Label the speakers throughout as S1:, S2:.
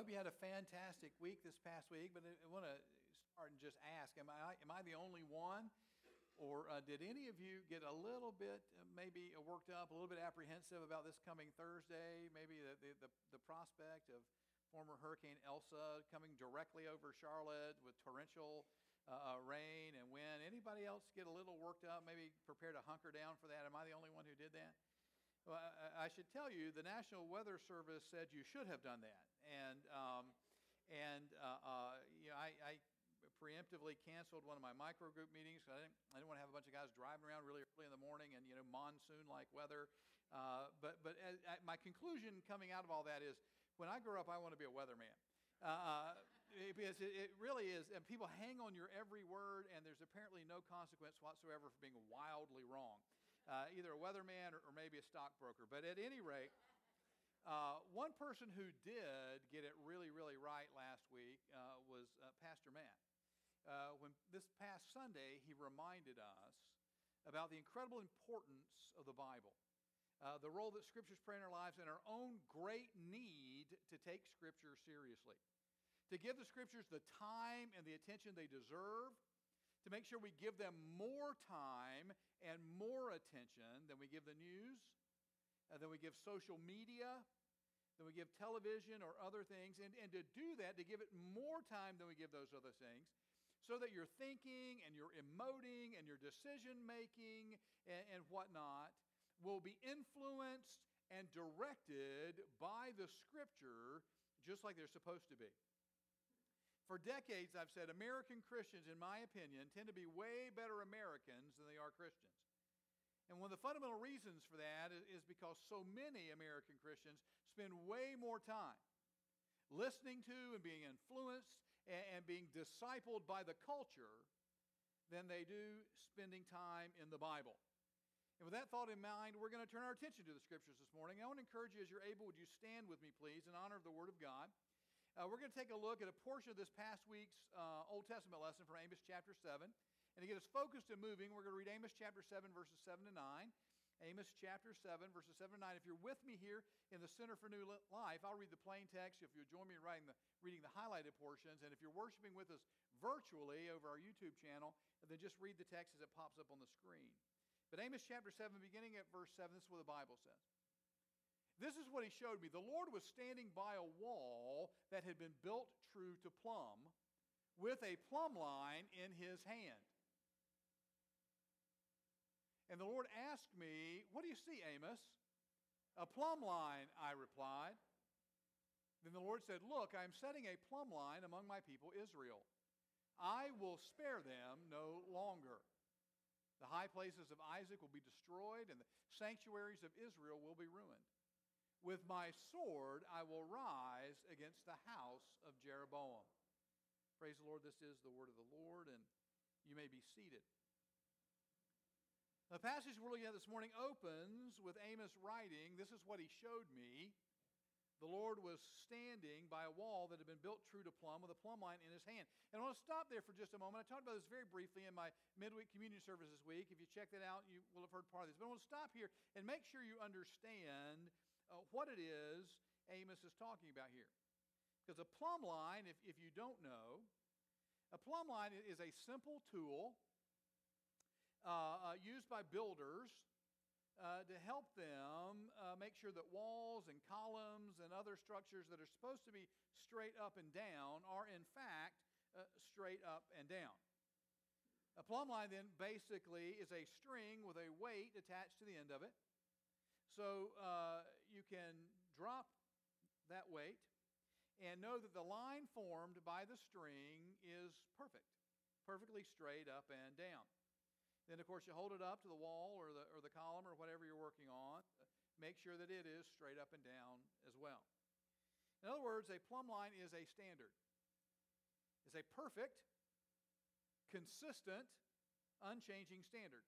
S1: hope you had a fantastic week this past week, but I want to start and just ask Am I, am I the only one? Or uh, did any of you get a little bit, uh, maybe worked up, a little bit apprehensive about this coming Thursday? Maybe the, the, the, the prospect of former Hurricane Elsa coming directly over Charlotte with torrential uh, uh rain and wind. Anybody else get a little worked up, maybe prepare to hunker down for that? Am I the only one who did that? Well, I, should tell you, the National Weather Service said you should have done that. And, um, and uh, uh, you know, I, I, preemptively canceled one of my micro group meetings. I didn't, I didn't want to have a bunch of guys driving around really early in the morning and, you know, monsoon-like weather. Uh, but but as, my conclusion coming out of all that is, when I grow up, I want to be a weatherman. Uh, uh because it, it, really is, and people hang on your every word, and there's apparently no consequence whatsoever for being wildly wrong uh, either a weatherman or, or, maybe a stockbroker. But at any rate, uh, one person who did get it really, really right last week uh, was uh, Pastor Matt. Uh, when this past Sunday, he reminded us about the incredible importance of the Bible. Uh, the role that scriptures play in our lives and our own great need to take scripture seriously to give the scriptures the time and the attention they deserve to make sure we give them more time and more attention than we give the news, uh, than we give social media, than we give television or other things. And, and to do that, to give it more time than we give those other things, so that your thinking and your emoting and your decision making and, and whatnot will be influenced and directed by the Scripture just like they're supposed to be. For decades, I've said American Christians, in my opinion, tend to be way better Americans than they are Christians. And one of the fundamental reasons for that is because so many American Christians spend way more time listening to and being influenced and being discipled by the culture than they do spending time in the Bible. And with that thought in mind, we're going to turn our attention to the scriptures this morning. I want to encourage you, as you're able, would you stand with me, please, in honor of the Word of God? Uh, we're going to take a look at a portion of this past week's uh, Old Testament lesson from Amos chapter 7. And to get us focused and moving, we're going to read Amos chapter 7, verses 7 to 9. Amos chapter 7, verses 7 to 9. If you're with me here in the Center for New Life, I'll read the plain text. If you'll join me in writing the, reading the highlighted portions, and if you're worshiping with us virtually over our YouTube channel, then just read the text as it pops up on the screen. But Amos chapter 7, beginning at verse 7, this is what the Bible says. This is what he showed me. The Lord was standing by a wall that had been built true to plumb with a plumb line in his hand. And the Lord asked me, What do you see, Amos? A plumb line, I replied. Then the Lord said, Look, I am setting a plumb line among my people Israel. I will spare them no longer. The high places of Isaac will be destroyed, and the sanctuaries of Israel will be ruined. With my sword I will rise against the house of Jeroboam. Praise the Lord, this is the word of the Lord, and you may be seated. The passage we're looking at this morning opens with Amos writing, This is what he showed me. The Lord was standing by a wall that had been built true to plumb with a plumb line in his hand. And I want to stop there for just a moment. I talked about this very briefly in my midweek communion service this week. If you check that out, you will have heard part of this. But I want to stop here and make sure you understand uh, what it is Amos is talking about here. Because a plumb line, if, if you don't know, a plumb line is a simple tool uh, uh, used by builders uh, to help them uh, make sure that walls and columns and other structures that are supposed to be straight up and down are, in fact, uh, straight up and down. A plumb line, then, basically is a string with a weight attached to the end of it. So uh, you can drop that weight and know that the line formed by the string is perfect, perfectly straight up and down. Then, of course, you hold it up to the wall or the, or the column or whatever you're working on. Make sure that it is straight up and down as well. In other words, a plumb line is a standard. It's a perfect, consistent, unchanging standard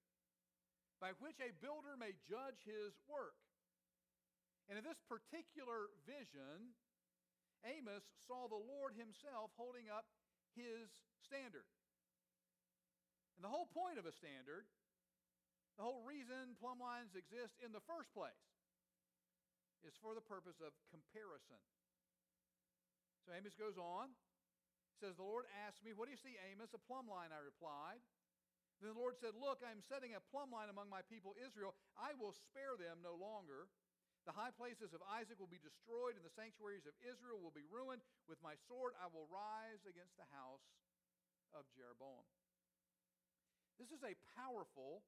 S1: by which a builder may judge his work. And in this particular vision, Amos saw the Lord himself holding up his standard. And the whole point of a standard, the whole reason plumb lines exist in the first place, is for the purpose of comparison. So Amos goes on. says, The Lord asked me, What do you see, Amos? A plumb line, I replied. Then the Lord said, Look, I am setting a plumb line among my people Israel. I will spare them no longer. The high places of Isaac will be destroyed, and the sanctuaries of Israel will be ruined. With my sword I will rise against the house of Jeroboam. This is a powerful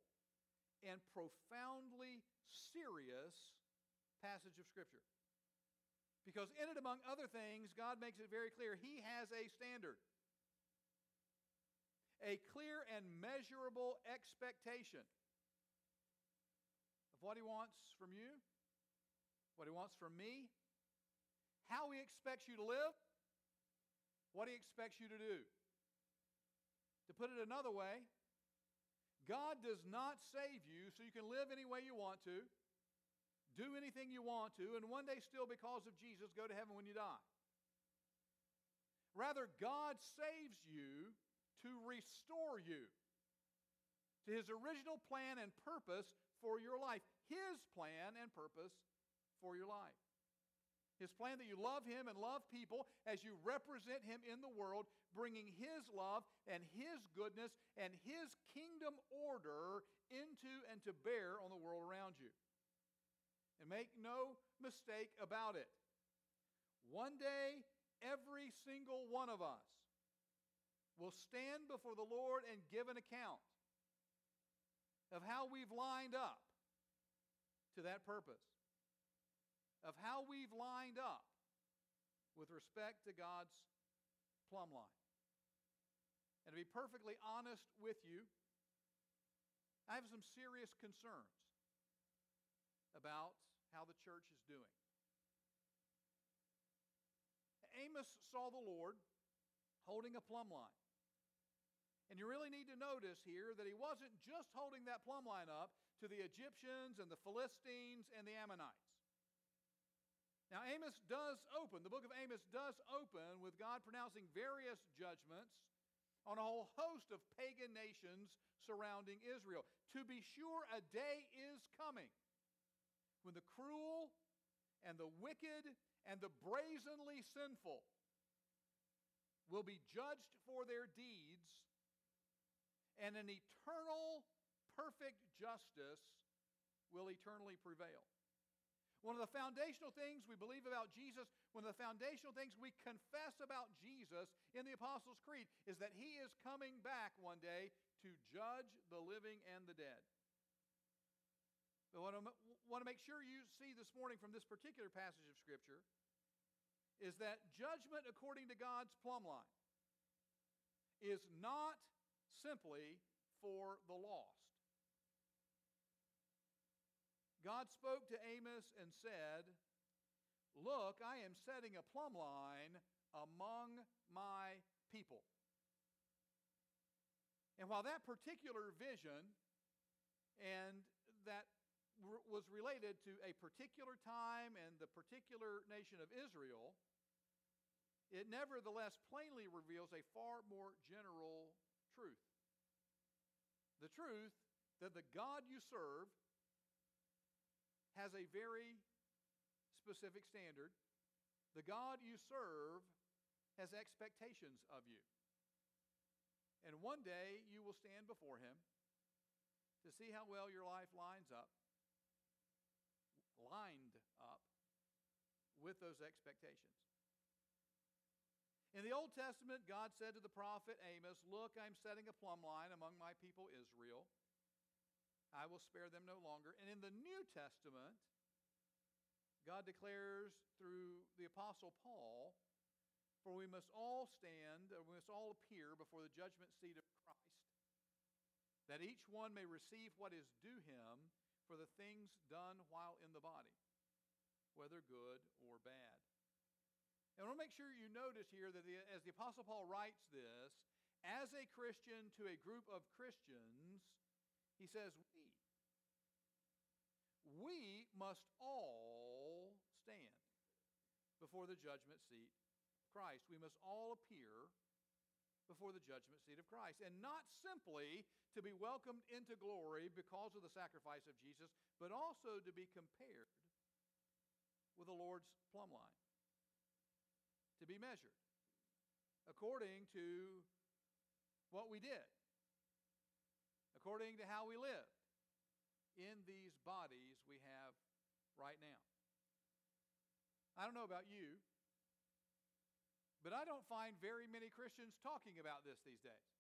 S1: and profoundly serious passage of Scripture. Because in it, among other things, God makes it very clear He has a standard a clear and measurable expectation of what He wants from you, what He wants from me, how He expects you to live, what He expects you to do. To put it another way, God does not save you so you can live any way you want to, do anything you want to, and one day still, because of Jesus, go to heaven when you die. Rather, God saves you to restore you to his original plan and purpose for your life. His plan and purpose for your life. His plan that you love him and love people as you represent him in the world, bringing his love and his goodness and his kingdom order into and to bear on the world around you. And make no mistake about it. One day, every single one of us will stand before the Lord and give an account of how we've lined up to that purpose, of how we've lined up with respect to God's plumb line. And to be perfectly honest with you, I have some serious concerns about how the church is doing. Amos saw the Lord holding a plumb line. And you really need to notice here that he wasn't just holding that plumb line up to the Egyptians and the Philistines and the Ammonites. Now, Amos does open, the book of Amos does open with God pronouncing various judgments on a whole host of pagan nations surrounding Israel. To be sure, a day is coming when the cruel and the wicked and the brazenly sinful will be judged for their deeds and an eternal, perfect justice will eternally prevail. One of the foundational things we believe about Jesus, one of the foundational things we confess about Jesus in the Apostles' Creed is that he is coming back one day to judge the living and the dead. But what I want to make sure you see this morning from this particular passage of Scripture is that judgment according to God's plumb line is not simply for the lost. God spoke to Amos and said, Look, I am setting a plumb line among my people. And while that particular vision and that was related to a particular time and the particular nation of Israel, it nevertheless plainly reveals a far more general truth. The truth that the God you serve has a very specific standard. The God you serve has expectations of you. And one day you will stand before him to see how well your life lines up, lined up with those expectations. In the Old Testament, God said to the prophet Amos, Look, I'm setting a plumb line among my people Israel. I will spare them no longer. And in the New Testament, God declares through the Apostle Paul, For we must all stand, or we must all appear before the judgment seat of Christ, that each one may receive what is due him for the things done while in the body, whether good or bad. And I want to make sure you notice here that the, as the Apostle Paul writes this, as a Christian to a group of Christians, he says, We. We must all stand before the judgment seat of Christ. We must all appear before the judgment seat of Christ. And not simply to be welcomed into glory because of the sacrifice of Jesus, but also to be compared with the Lord's plumb line to be measured according to what we did, according to how we lived in these bodies we have right now. I don't know about you, but I don't find very many Christians talking about this these days.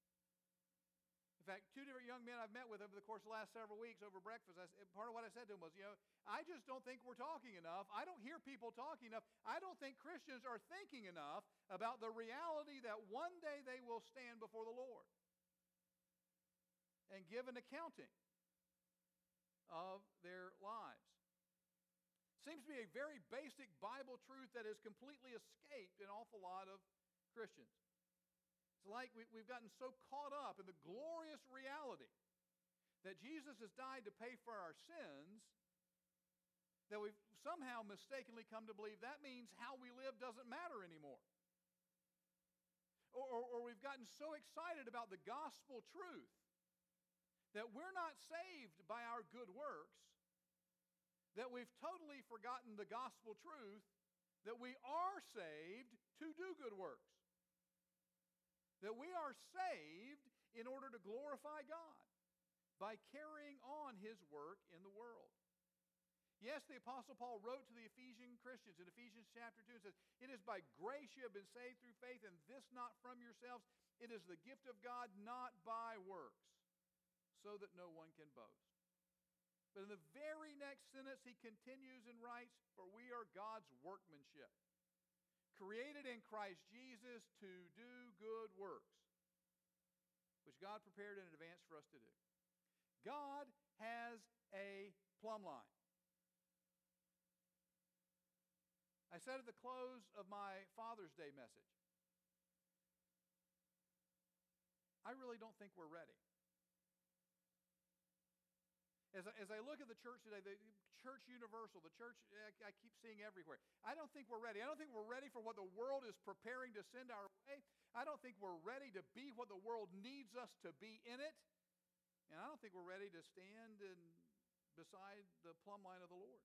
S1: In fact, two different young men I've met with over the course of the last several weeks over breakfast, I, part of what I said to them was, you know, I just don't think we're talking enough. I don't hear people talking enough. I don't think Christians are thinking enough about the reality that one day they will stand before the Lord and give an accounting of their lives. Seems to be a very basic Bible truth that has completely escaped an awful lot of Christians. It's like we, have gotten so caught up in the glorious reality that Jesus has died to pay for our sins that we've somehow mistakenly come to believe that means how we live doesn't matter anymore. Or, or, or we've gotten so excited about the gospel truth that we're not saved by our good works that we've totally forgotten the gospel truth that we are saved to do good works. That we are saved in order to glorify God by carrying on his work in the world. Yes, the Apostle Paul wrote to the Ephesian Christians in Ephesians chapter 2 and says, It is by grace you have been saved through faith, and this not from yourselves. It is the gift of God, not by works, so that no one can boast. But in the very next sentence, he continues and writes, For we are God's workmanship, created in Christ Jesus to do good works, which God prepared in advance for us to do. God has a plumb line. I said at the close of my Father's Day message, I really don't think we're ready. As I, as I look at the church today, the church universal, the church I, I keep seeing everywhere, I don't think we're ready. I don't think we're ready for what the world is preparing to send our way. I don't think we're ready to be what the world needs us to be in it. And I don't think we're ready to stand and beside the plumb line of the Lord.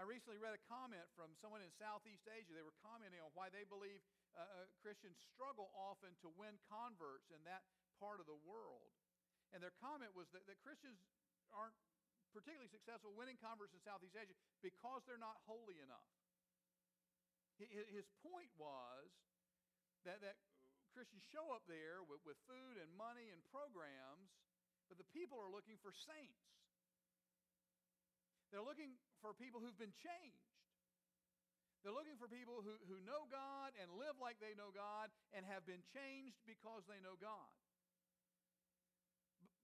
S1: I recently read a comment from someone in Southeast Asia. They were commenting on why they believe uh, uh Christians struggle often to win converts in that part of the world. And their comment was that, that Christians aren't particularly successful winning converts in Southeast Asia because they're not holy enough. His point was that, that Christians show up there with, with food and money and programs, but the people are looking for saints. They're looking for people who've been changed. They're looking for people who, who know God and live like they know God and have been changed because they know God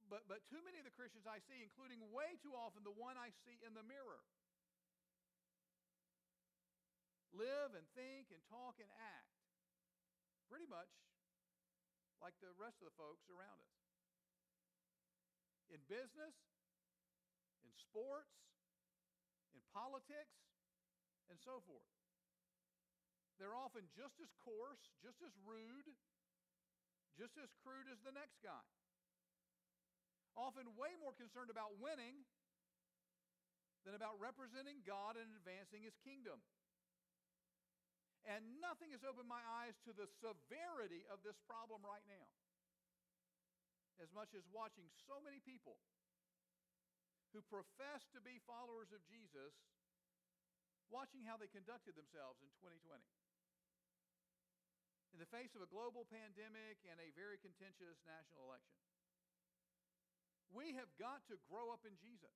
S1: but, but too many of the Christians I see, including way too often the one I see in the mirror, live and think and talk and act pretty much like the rest of the folks around us. In business, in sports, in politics, and so forth. They're often just as coarse, just as rude, just as crude as the next guy often way more concerned about winning than about representing God and advancing his kingdom. And nothing has opened my eyes to the severity of this problem right now as much as watching so many people who profess to be followers of Jesus watching how they conducted themselves in 2020. In the face of a global pandemic and a very contentious national election. We have got to grow up in Jesus.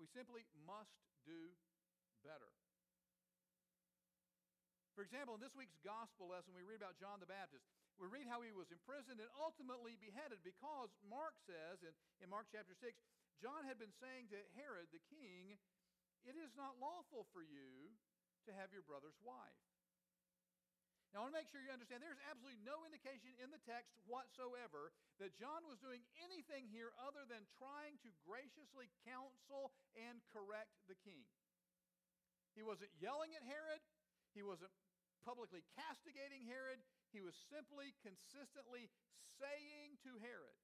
S1: We simply must do better. For example, in this week's gospel lesson, we read about John the Baptist. We read how he was imprisoned and ultimately beheaded because Mark says in, in Mark chapter 6, John had been saying to Herod the king, It is not lawful for you to have your brother's wife. Now, I want to make sure you understand there's absolutely no indication in the text whatsoever that John was doing anything here other than trying to graciously counsel and correct the king. He wasn't yelling at Herod, he wasn't publicly castigating Herod. He was simply, consistently saying to Herod,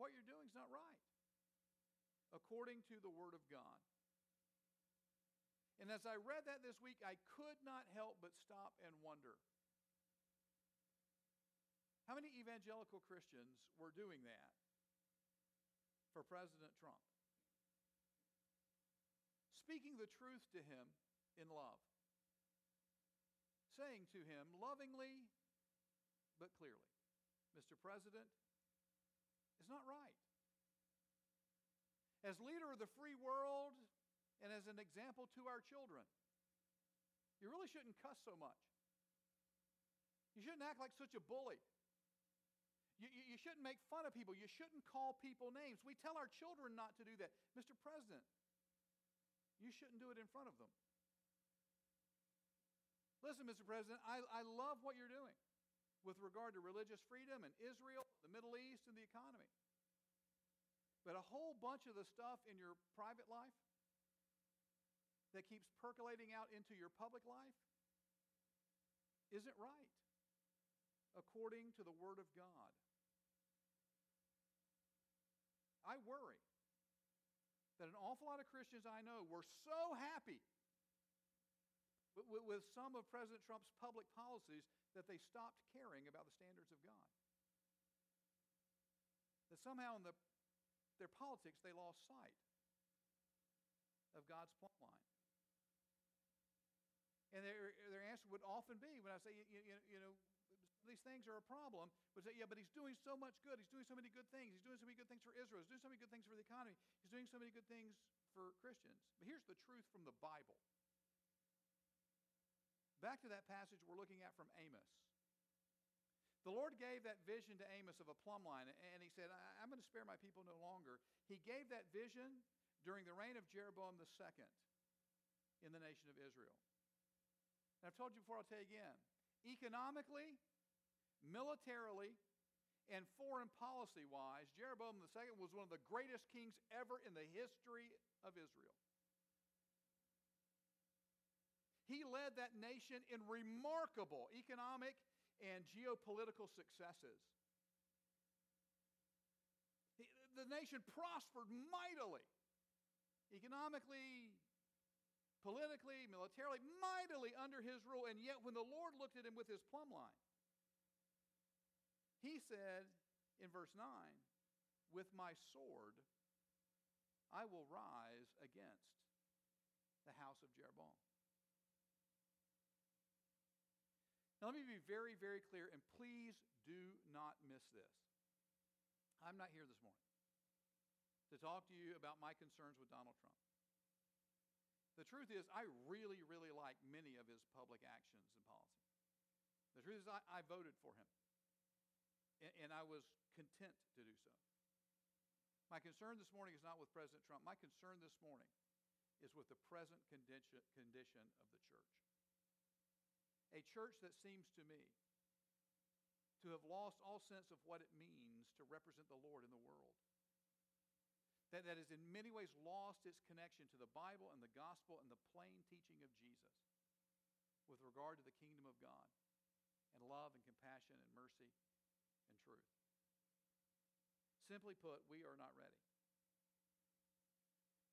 S1: What you're doing is not right, according to the Word of God. And as I read that this week, I could not help but stop and wonder. How many evangelical Christians were doing that for President Trump? Speaking the truth to him in love, saying to him lovingly but clearly, Mr. President, it's not right. As leader of the free world, and as an example to our children. You really shouldn't cuss so much. You shouldn't act like such a bully. You, you, you, shouldn't make fun of people. You shouldn't call people names. We tell our children not to do that. Mr. President, you shouldn't do it in front of them. Listen, Mr. President, I, I love what you're doing with regard to religious freedom and Israel, the Middle East, and the economy. But a whole bunch of the stuff in your private life, that keeps percolating out into your public life isn't right according to the Word of God. I worry that an awful lot of Christians I know were so happy with, some of President Trump's public policies that they stopped caring about the standards of God. That somehow in the, their politics they lost sight of God's plumb line. And their, their answer would often be when I say, you, you, you know, these things are a problem, but say, yeah, but he's doing so much good. He's doing so many good things. He's doing so many good things for Israel. He's doing so many good things for the economy. He's doing so many good things for Christians. But here's the truth from the Bible. Back to that passage we're looking at from Amos. The Lord gave that vision to Amos of a plumb line, and he said, I'm going to spare my people no longer. He gave that vision during the reign of Jeroboam II in the nation of Israel. And I've told you before, I'll tell you again. Economically, militarily, and foreign policy wise, Jeroboam II was one of the greatest kings ever in the history of Israel. He led that nation in remarkable economic and geopolitical successes. The nation prospered mightily, economically, politically, militarily, mightily under his rule. And yet, when the Lord looked at him with his plumb line, he said in verse 9, With my sword I will rise against the house of Jeroboam. Now, let me be very, very clear, and please do not miss this. I'm not here this morning to talk to you about my concerns with Donald Trump. The truth is, I really, really like many of his public actions and policies. The truth is, I, I voted for him, and, and I was content to do so. My concern this morning is not with President Trump. My concern this morning is with the present condition, condition of the church. A church that seems to me to have lost all sense of what it means to represent the Lord in the world that, that has in many ways lost its connection to the Bible and the gospel and the plain teaching of Jesus with regard to the kingdom of God and love and compassion and mercy and truth. Simply put, we are not ready.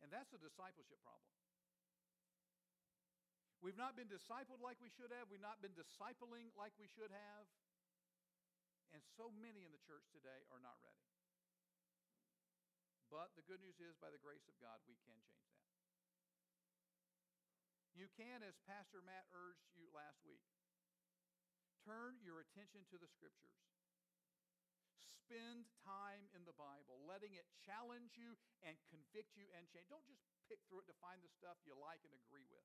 S1: And that's a discipleship problem. We've not been discipled like we should have. We've not been discipling like we should have. And so many in the church today are not ready. But the good news is, by the grace of God, we can change that. You can, as Pastor Matt urged you last week, turn your attention to the Scriptures. Spend time in the Bible, letting it challenge you and convict you and change. Don't just pick through it to find the stuff you like and agree with.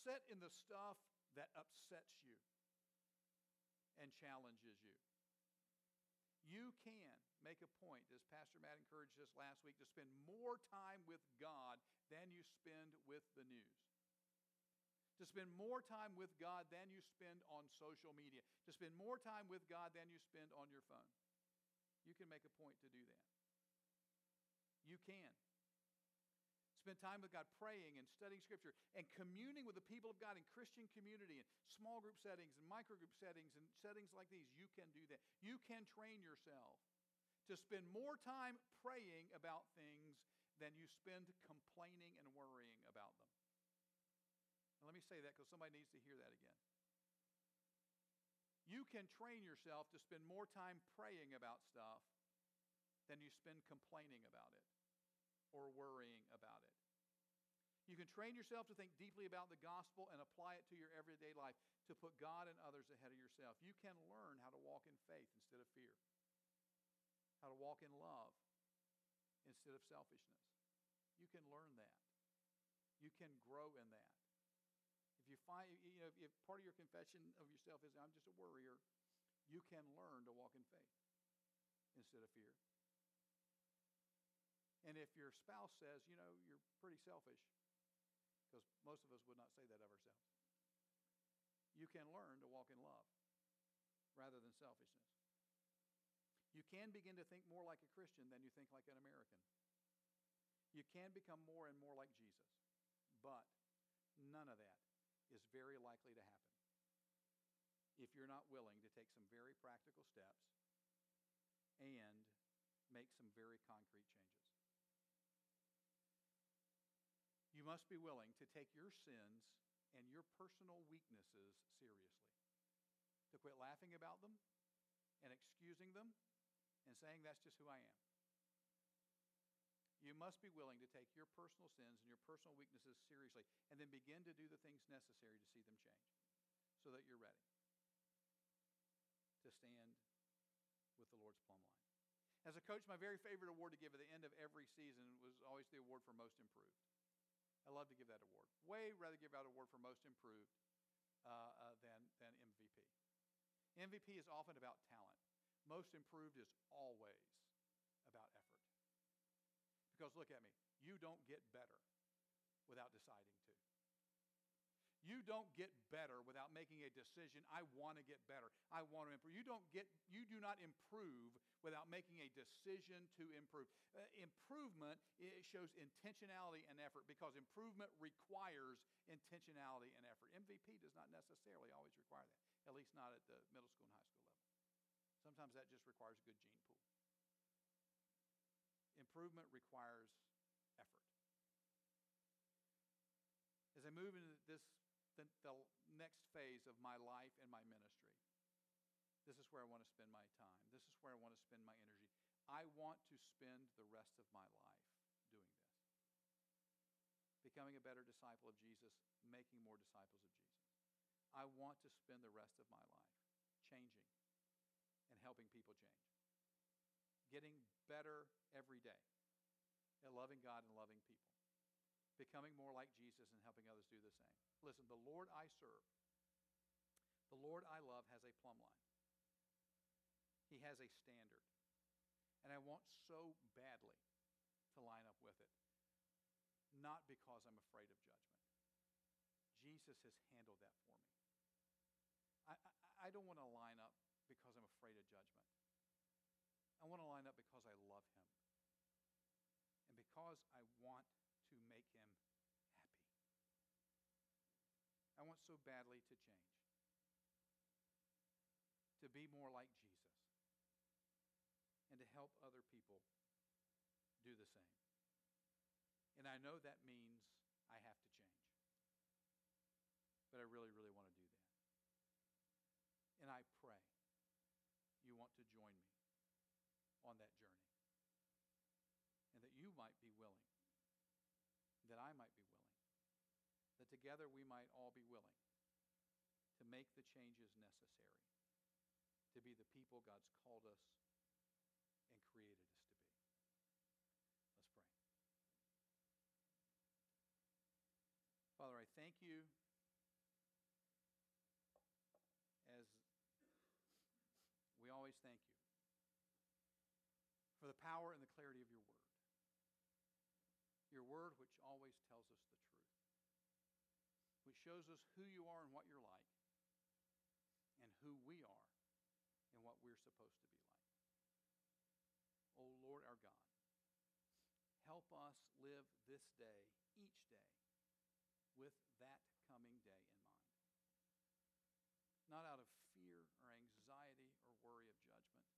S1: Set in the stuff that upsets you and challenges you. You can make a point, as Pastor Matt encouraged us last week, to spend more time with God than you spend with the news. To spend more time with God than you spend on social media. To spend more time with God than you spend on your phone. You can make a point to do that. You can. Spend time with God praying and studying Scripture and communing with the people of God in Christian community and small group settings and micro group settings and settings like these. You can do that. You can train yourself to spend more time praying about things than you spend complaining and worrying about them. And let me say that because somebody needs to hear that again. You can train yourself to spend more time praying about stuff than you spend complaining about it or worrying about it. You can train yourself to think deeply about the gospel and apply it to your everyday life, to put God and others ahead of yourself. You can learn how to walk in faith instead of fear, how to walk in love instead of selfishness. You can learn that. You can grow in that. If you find, you know, if part of your confession of yourself is, I'm just a worrier, you can learn to walk in faith instead of fear. And if your spouse says, you know, you're pretty selfish, because most of us would not say that of ourselves. You can learn to walk in love rather than selfishness. You can begin to think more like a Christian than you think like an American. You can become more and more like Jesus, but none of that is very likely to happen if you're not willing to take some very practical steps and make some very concrete changes. You must be willing to take your sins and your personal weaknesses seriously, to quit laughing about them and excusing them and saying that's just who I am. You must be willing to take your personal sins and your personal weaknesses seriously and then begin to do the things necessary to see them change so that you're ready to stand with the Lord's plumb line. As a coach, my very favorite award to give at the end of every season was always the award for most improved. I love to give that award. Way rather give out award for most improved uh, uh, than, than MVP. MVP is often about talent. Most improved is always about effort. Because look at me, you don't get better without deciding to. You don't get better without making a decision. I want to get better. I want to improve. You don't get. You do not improve without making a decision to improve. Uh, improvement it shows intentionality and effort because improvement requires intentionality and effort. MVP does not necessarily always require that. At least not at the middle school and high school level. Sometimes that just requires a good gene pool. Improvement requires effort. As I move into this the, the next phase of my life and my ministry. This is where I want to spend my time. This is where I want to spend my energy. I want to spend the rest of my life doing this. Becoming a better disciple of Jesus, making more disciples of Jesus. I want to spend the rest of my life changing and helping people change. Getting better every day at loving God and loving people. Becoming more like Jesus and helping others do the same. Listen, the Lord I serve, the Lord I love has a plumb line. He has a standard. And I want so badly to line up with it. Not because I'm afraid of judgment. Jesus has handled that for me. I, I, I don't want to line up because I'm afraid of judgment. I want to line up because I love him. And because I want to make him happy. I want so badly to change, to be more like Jesus, and to help other people do the same. And I know that means I have to change. But I really, really want to do that. And I pray you want to join me on that journey. And that you might be willing, that I might be willing that together we might all be willing to make the changes necessary to be the people God's called us and created us to be. Let's pray. Father, I thank you as we always thank you for the power and the clarity of your word. Word, which always tells us the truth which shows us who you are and what you're like, and who we are and what we're supposed to be like. Oh Lord our God, help us live this day, each day, with that coming day in mind. Not out of fear or anxiety or worry of judgment,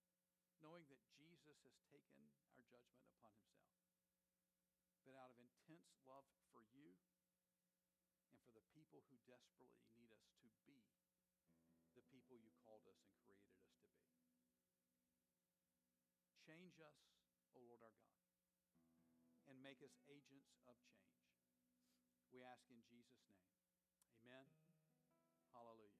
S1: knowing that Jesus has taken our judgment upon himself. Love for you and for the people who desperately need us to be the people you called us and created us to be. Change us, O Lord our God, and make us agents of change. We ask in Jesus' name. Amen. Hallelujah.